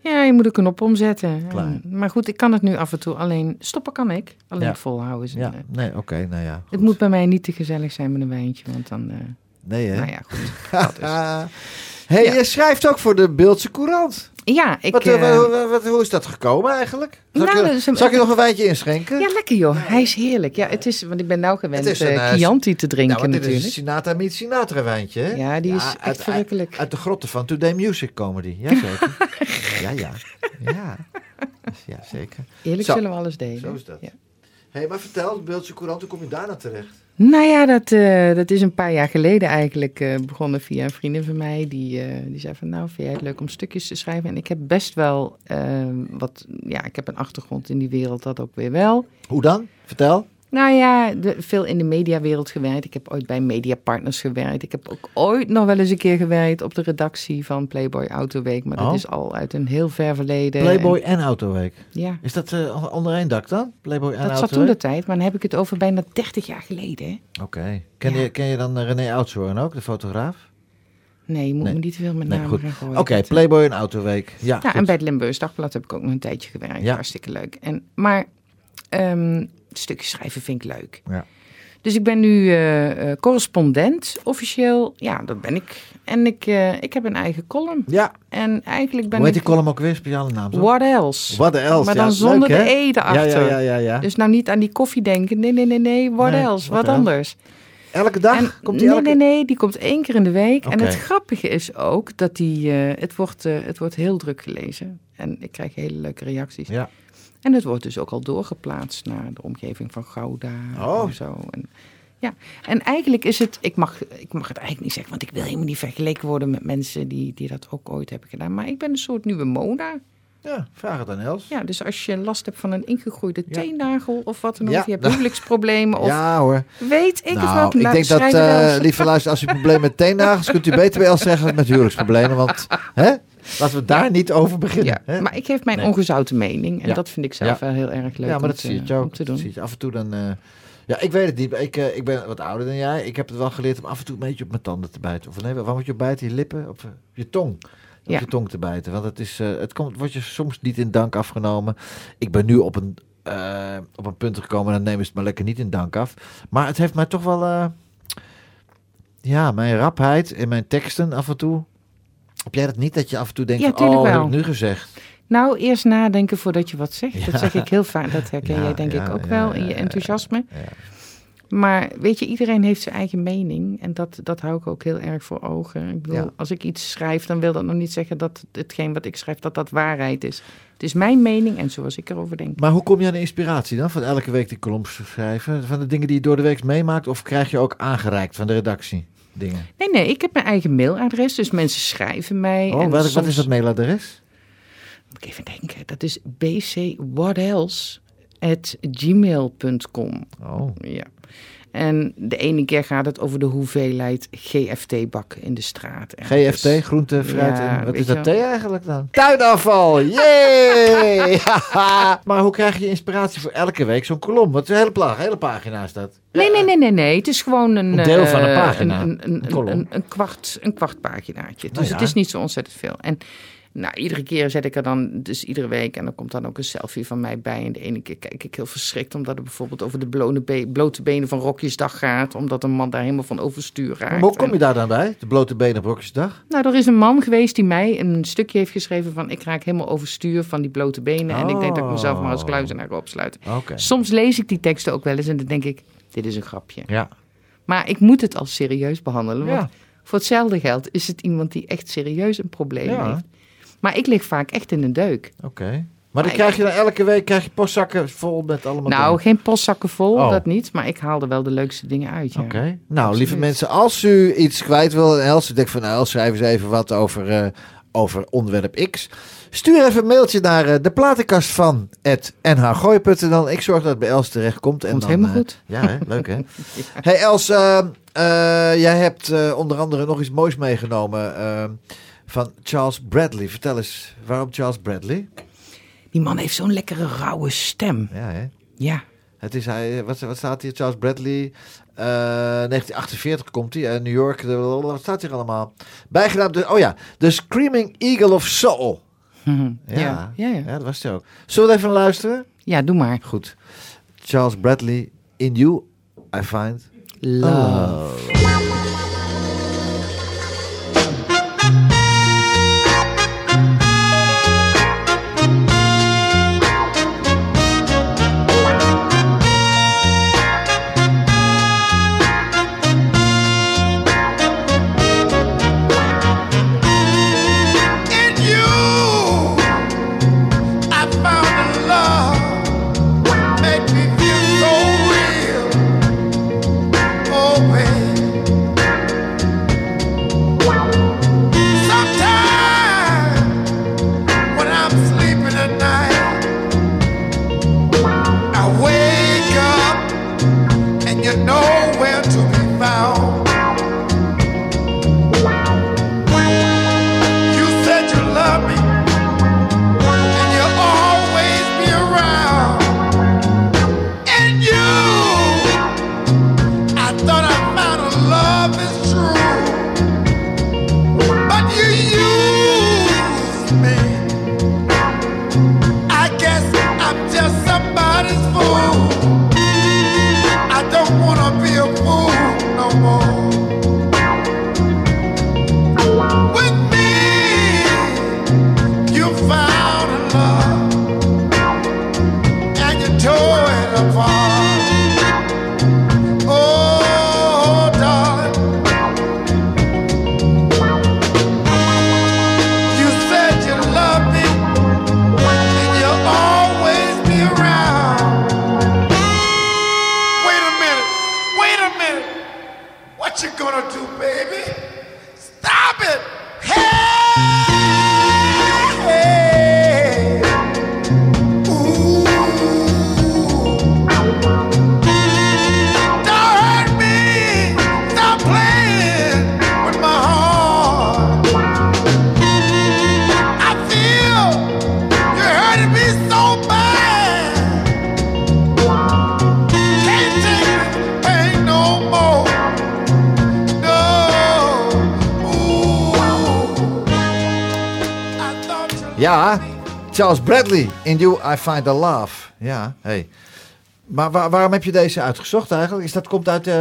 Ja, je moet een knop omzetten. En- maar goed, ik kan het nu af en toe. Alleen stoppen kan ik. Alleen Ja. volhouden is een, Ja, eh, nee, oké, nou ja. Het moet bij mij niet te gezellig zijn met een wijntje. Want dan... eh, Nee, hè? nou ja, goed. is- hey, Ja. je schrijft ook voor de Beeldse Courant. Ja, ik... Wat, eh, eh, wat- wat- hoe is dat gekomen eigenlijk? Zal, Nou, ik, je, is een- zal ik je nog een wijntje inschenken? Ja, lekker joh. Hij is heerlijk. Ja, het is, want ik ben nou gewend is een, eh, eh, Chianti te drinken Ja, want dit natuurlijk. is een Sinatra meets Sinatra wijntje. hè? Ja, die is uit- echt verrukkelijk. Uit, de grotten van Today Music komen die. Jazeker. ja, ja. Ja. Ja, zeker. Eerlijk Zo. zullen we alles delen. Zo is dat. Ja. Hé, hey, maar vertel, de Beeldse Courant, hoe kom je daar nou terecht? Nou ja, dat, eh, dat is een paar jaar geleden eigenlijk eh, begonnen via een vriendin van mij. Die, eh, die zei van nou, vind jij het leuk om stukjes te schrijven? En ik heb best wel wat, ja, ik heb een achtergrond in die wereld, dat ook weer wel. Hoe dan? Vertel. Nou ja, de- veel in de mediawereld gewerkt. Ik heb ooit bij Media Partners gewerkt. Ik heb ook ooit nog wel eens een keer gewerkt op de redactie van Playboy Autoweek. Maar dat Oh. is al uit een heel ver verleden. Playboy En- en Autoweek. ja, Is dat eh, onder één dak dan? Playboy en dat zat Autoweek? toen de tijd. Maar dan heb ik het over bijna 30 jaar geleden. Oké. Ken, Ja. je, ken je dan eh, René Oudshoorn ook, de fotograaf? Nee, je moet Nee. me niet te veel met Nee, namen gaan gooien. Oké, Dat, Playboy en Autoweek. Ja, goed. en bij het Limburgs Dagblad heb ik ook nog een tijdje gewerkt. Ja. Hartstikke leuk. En, maar ehm stukjes schrijven vind ik leuk. Ja. Dus ik ben nu eh, eh, correspondent, officieel. Ja, dat ben ik. En ik, eh, ik heb een eigen column. Ja, En eigenlijk ben hoe heet ik... die column ook weer? Speciale naam, toch? What else? What else? Maar Ja, dan zonder leuk, de? E erachter. Ja, ja, ja, ja. Dus nou niet aan die koffie denken. Nee, nee, nee, nee. What Nee, else? what Wat anders. Elke dag? En, Komt die nee, elke... nee, nee. Die komt één keer in de week. En het grappige is ook dat die... het, wordt, het wordt heel druk gelezen. En ik krijg hele leuke reacties. Ja. En het wordt dus ook al doorgeplaatst naar de omgeving van Gouda Oh. en zo. En, ja, en eigenlijk is het, ik mag, ik mag het eigenlijk niet zeggen, want ik wil helemaal niet vergeleken worden met mensen die, die dat ook ooit hebben gedaan. Maar ik ben een soort nieuwe Mona. Ja, vraag het aan Els. Ja, dus als je last hebt van een ingegroeide Ja. teennagel of wat dan ook, Ja. je hebt huwelijksproblemen of Ja hoor. weet ik het nou, wel. ik Nou, denk dat, eens. lieve luister, als u een probleem met teennagels, kunt u beter bij Els zeggen met huwelijksproblemen. Want, hè? Laten we daar niet over beginnen. ja, hè? maar ik geef mijn Nee. ongezouten mening en Ja. dat vind ik zelf wel heel erg leuk ja, maar dat zie je ook. te doen. zie je. Af en toe dan eh, Ja, ik weet het niet. Ik, eh, ik ben wat ouder dan jij. Ik heb het wel geleerd om af en toe een beetje op mijn tanden te bijten. Of nee, waar moet je op bijten? Je lippen? Op eh, je tong? Op Ja. je tong te bijten. Want het, is, het komt, wordt je soms niet in dank afgenomen. Ik ben nu op een, op een punt gekomen, dan nemen ze het maar lekker niet in dank af. Maar het heeft mij toch wel... ja, mijn rapheid in mijn teksten af en toe. Heb jij dat niet? Dat je af en toe denkt, Ja, oh, heb wel. ik nu gezegd? Nou, eerst nadenken voordat je wat zegt. Ja. Dat zeg ik heel vaak. Dat herken Ja, jij denk ik ook wel in je enthousiasme. ja. Maar weet je, iedereen heeft zijn eigen mening. En dat, dat hou ik ook heel erg voor ogen. Ik bedoel, als ik iets schrijf, dan wil dat nog niet zeggen dat hetgeen wat ik schrijf, dat dat waarheid is. Het is mijn mening en zoals ik erover denk. Maar hoe kom je aan de inspiratie dan? Van elke week die columns schrijven? Van de dingen die je door de week meemaakt? Of krijg je ook aangereikt van de redactie dingen? Nee, nee, ik heb mijn eigen mailadres. Dus mensen schrijven mij. Oh, en wat, wat is dat mailadres? Moet ik even denken. Dat is bcwhatelse at gmail.com. Oh, Ja. En de ene keer gaat het over de hoeveelheid GFT-bakken in de straat. ergens. GFT, groente, fruit. Ja, en, wat is dat thee eigenlijk dan? Tuinafval, yay! maar hoe krijg je inspiratie voor elke week zo'n kolom? Wat een hele, pla hele pagina is dat. Nee, nee, nee, nee, nee. Het is gewoon een... Een deel van een eh, pagina. Een, een, Een kwart, een kwart paginaatje. Dus Nou ja. het is niet zo ontzettend veel. En nou, iedere keer zet ik er dan, dus iedere week, en dan komt dan ook een selfie van mij bij. En de ene keer kijk ik heel verschrikt, omdat het bijvoorbeeld over de be- blote benen van Rokjesdag gaat. Omdat een man daar helemaal van overstuur raakt. Maar hoe kom je daar dan bij? De blote benen op Rokjesdag? Nou, er is een man geweest die mij een stukje heeft geschreven van... ik raak helemaal overstuur van die blote benen. En ik denk dat ik mezelf maar als kluizenaar. Oké. Soms lees ik die teksten ook wel eens en dan denk ik, dit is een grapje. Ja. Maar ik moet het als serieus behandelen. Want Ja. voor hetzelfde geld is het iemand die echt serieus een probleem Ja. heeft. Maar ik lig vaak echt in een deuk. Oké. Maar dan krijg je dan elke week krijg je postzakken vol met allemaal nou, dingen. geen postzakken vol, Oh. dat niet. Maar ik haal er wel de leukste dingen uit. Ja. Oké. Nou, lieve mensen, als u iets kwijt wil en Els, u denkt van nou, Els, schrijf eens even wat over, eh, over onderwerp X. Stuur even een mailtje naar eh, de platenkast van nhgooi.nl. Ik zorg dat het bij Els terechtkomt. En Komt dan, helemaal eh, goed. Ja, hè? leuk hè? Hey Els, jij hebt onder andere nog iets moois meegenomen van Charles Bradley. Vertel eens, waarom Charles Bradley? Die man heeft zo'n lekkere rauwe stem. Ja, hè? Ja. Het is hij, wat, wat staat hier? Charles Bradley. eh, 1948 komt hij. eh, New York. de- wat staat hier allemaal? Bijgedaan. De, oh ja. The Screaming Eagle of Soul. Ja. Ja. Ja, ja. Ja, dat was hij ook. Zullen we even luisteren? ja, doe maar. Goed. Charles Bradley. In you I find Love. In In You I Find the Love. Ja, hey. Maar waar- waarom heb je deze uitgezocht eigenlijk? Is dat komt uit. eh,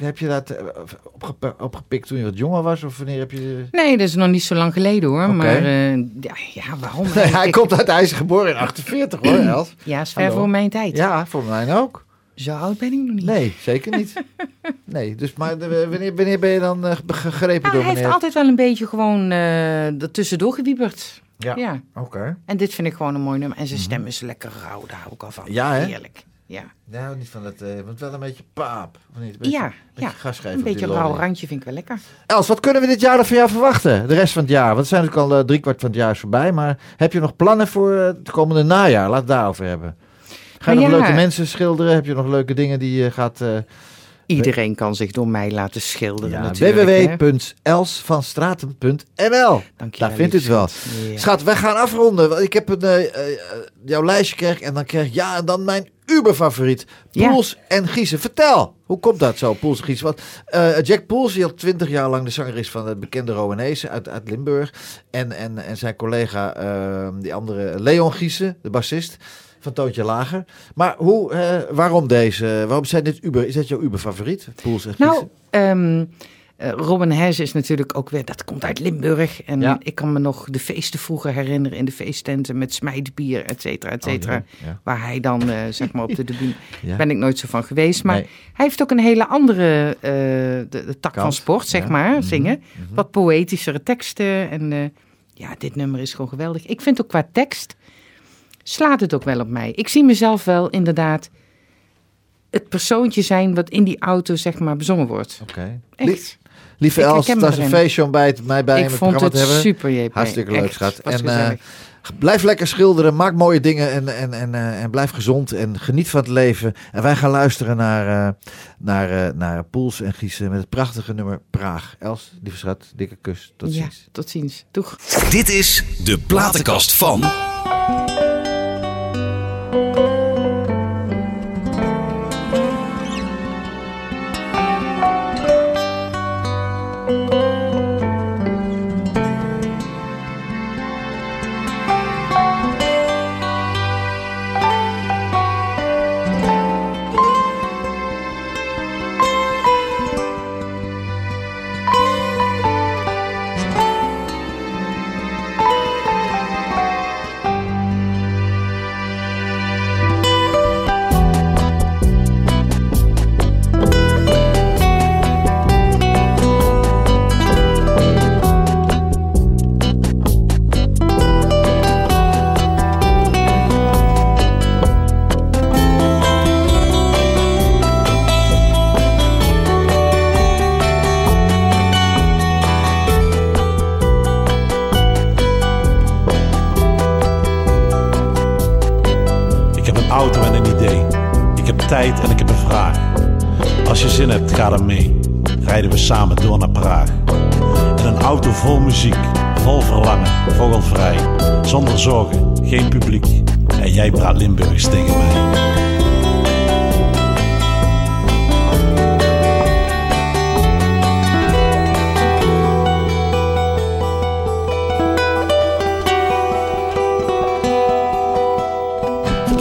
heb je dat eh, opgepikt toen je wat jonger was? Of wanneer heb je. Nee, dat is nog niet zo lang geleden hoor. Maar eh, ja, ja, waarom? Nee, hij eigenlijk? komt uit is geboren in 48 hoor, Els. Ja, is ver Hallo. voor mijn tijd. Ja, voor mij ook. Zo oud ben ik nog niet. Nee, zeker niet. Nee, dus maar wanneer, wanneer ben je dan ge- gegrepen Nou, door hij heeft meneer? altijd wel een beetje gewoon er tussendoor gewieberd. Ja. ja. Oké. En dit vind ik gewoon een mooi nummer. En zijn stem is lekker rauw, daar hou ik al van. Mhm. Ja, hè? Heerlijk. Ja, Nou, niet van het, eh want wel een beetje paap. Of niet? Een beetje, ja, een beetje ja. gasgeven een beetje rauw randje vind ik wel lekker. Els, wat kunnen we dit jaar nog van jou verwachten? De rest van het jaar. Want het zijn natuurlijk al eh, driekwart van het jaar is voorbij. Maar heb je nog plannen voor eh, het komende najaar? Laat het daarover hebben. Ga je Nou nog ja. leuke mensen schilderen? Heb je nog leuke dingen die je gaat... Iedereen kan zich door mij laten schilderen ja, www.elsvanstraten.nl Daar vindt u het wel. schat. Ja. Schat, wij gaan afronden. Ik heb een, eh, eh, jouw lijstje krijg en dan krijg ik ja en dan mijn uberfavoriet. Ja. Poels en Giezen. Vertel, hoe komt dat zo, Poels en Giezen? Want eh, Jack Poels, die al twintig jaar lang de zanger is van het bekende Rowanese uit, uit Limburg. En, en, en zijn collega, eh, die andere, Leon Giezen, de bassist van Toontje Lager. Maar hoe, eh, waarom deze, waarom zijn dit Uber, is dat jouw Uber-favoriet, Poels en Giezen? Nou, ehm eh, Robin Hes is natuurlijk ook weer, dat komt uit Limburg. En Ja. ik kan me nog de feesten vroeger herinneren in de feesttenten met smijtbier, et cetera, et Oh, cetera. ja, ja. Waar hij dan, eh, zeg maar, op de debuut, Ja. ben ik nooit zo van geweest. Maar Nee. hij heeft ook een hele andere de, de tak Kant, van sport, zeg maar, Mhm, zingen. Wat poëtischere teksten. En ja, dit nummer is gewoon geweldig. Ik vind ook qua tekst, slaat het ook wel op mij. Ik zie mezelf wel inderdaad het persoontje zijn wat in die auto, zeg maar, bezongen wordt. Oké. Echt. Lieve Ik Els, dat is een feestje om bij het, mij bij ik in het vond programma het te hebben. super, JP. Hartstikke leuk, Echt, schat. En eh, blijf lekker schilderen, maak mooie dingen en, en, en, eh, en blijf gezond en geniet van het leven. En wij gaan luisteren naar, eh, naar, eh, naar Poels en Giezen met het prachtige nummer Praag. Els, lieve schat, dikke kus. Tot ja, ziens. tot ziens. Doeg. Dit is de platenkast van.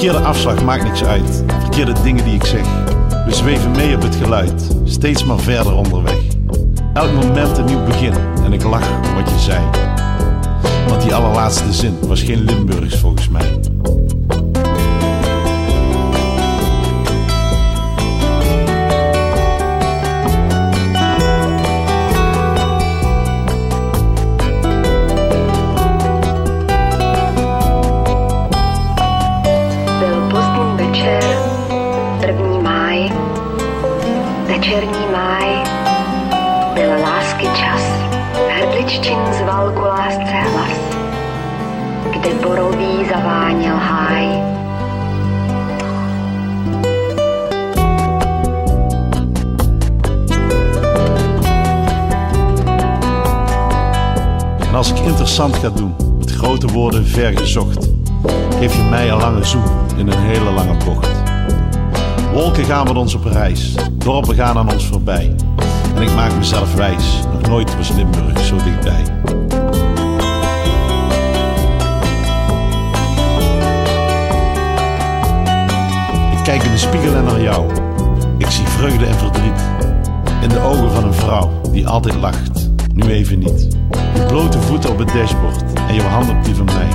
Verkeerde afslag maakt niks uit. Verkeerde dingen die ik zeg. We zweven mee op het geluid, steeds maar verder onderweg. Elk moment een nieuw begin en ik lach om wat je zei. Want die allerlaatste zin was geen Limburgs volgens mij. interessant gaat doen. Met grote woorden vergezocht. Geef je mij een lange zoen in een hele lange bocht. Wolken gaan met ons op reis. Dorpen gaan aan ons voorbij. En ik maak mezelf wijs. Nog nooit was Limburg zo dichtbij. Ik kijk in de spiegel en naar jou. Ik zie vreugde en verdriet. In de ogen van een vrouw die altijd lacht. Nu even niet. Je blote voeten op het dashboard en je hand op die van mij.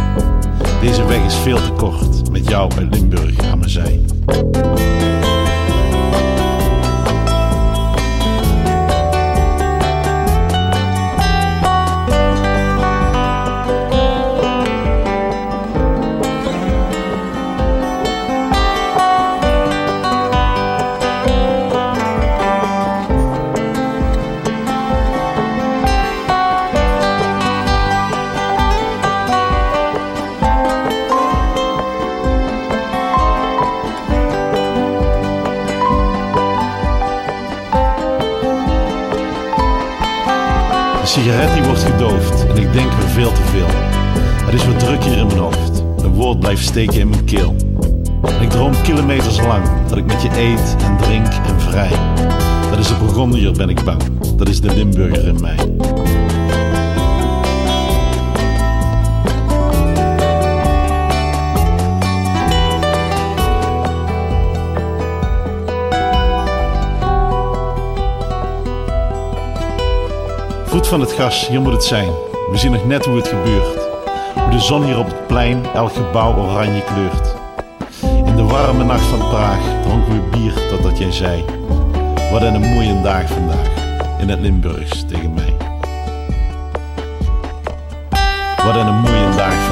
Deze weg is veel te kort met jou uit Limburg aan mijn zij. Sigaret die wordt gedoofd en ik denk weer veel te veel. Het is wat druk hier in mijn hoofd. Een woord blijft steken in mijn keel. Ik droom kilometers lang dat ik met je eet en drink en vrij. Dat is de Burgondier ben ik bang. Dat is de Limburger in mij. Voet van het gas, hier moet het zijn. We zien nog net hoe het gebeurt. Hoe de zon hier op het plein elk gebouw oranje kleurt. In de warme nacht van Praag dronken we bier totdat jij zei. Wat een mooie dag vandaag. In het Limburgs tegen mij. Wat een mooie dag.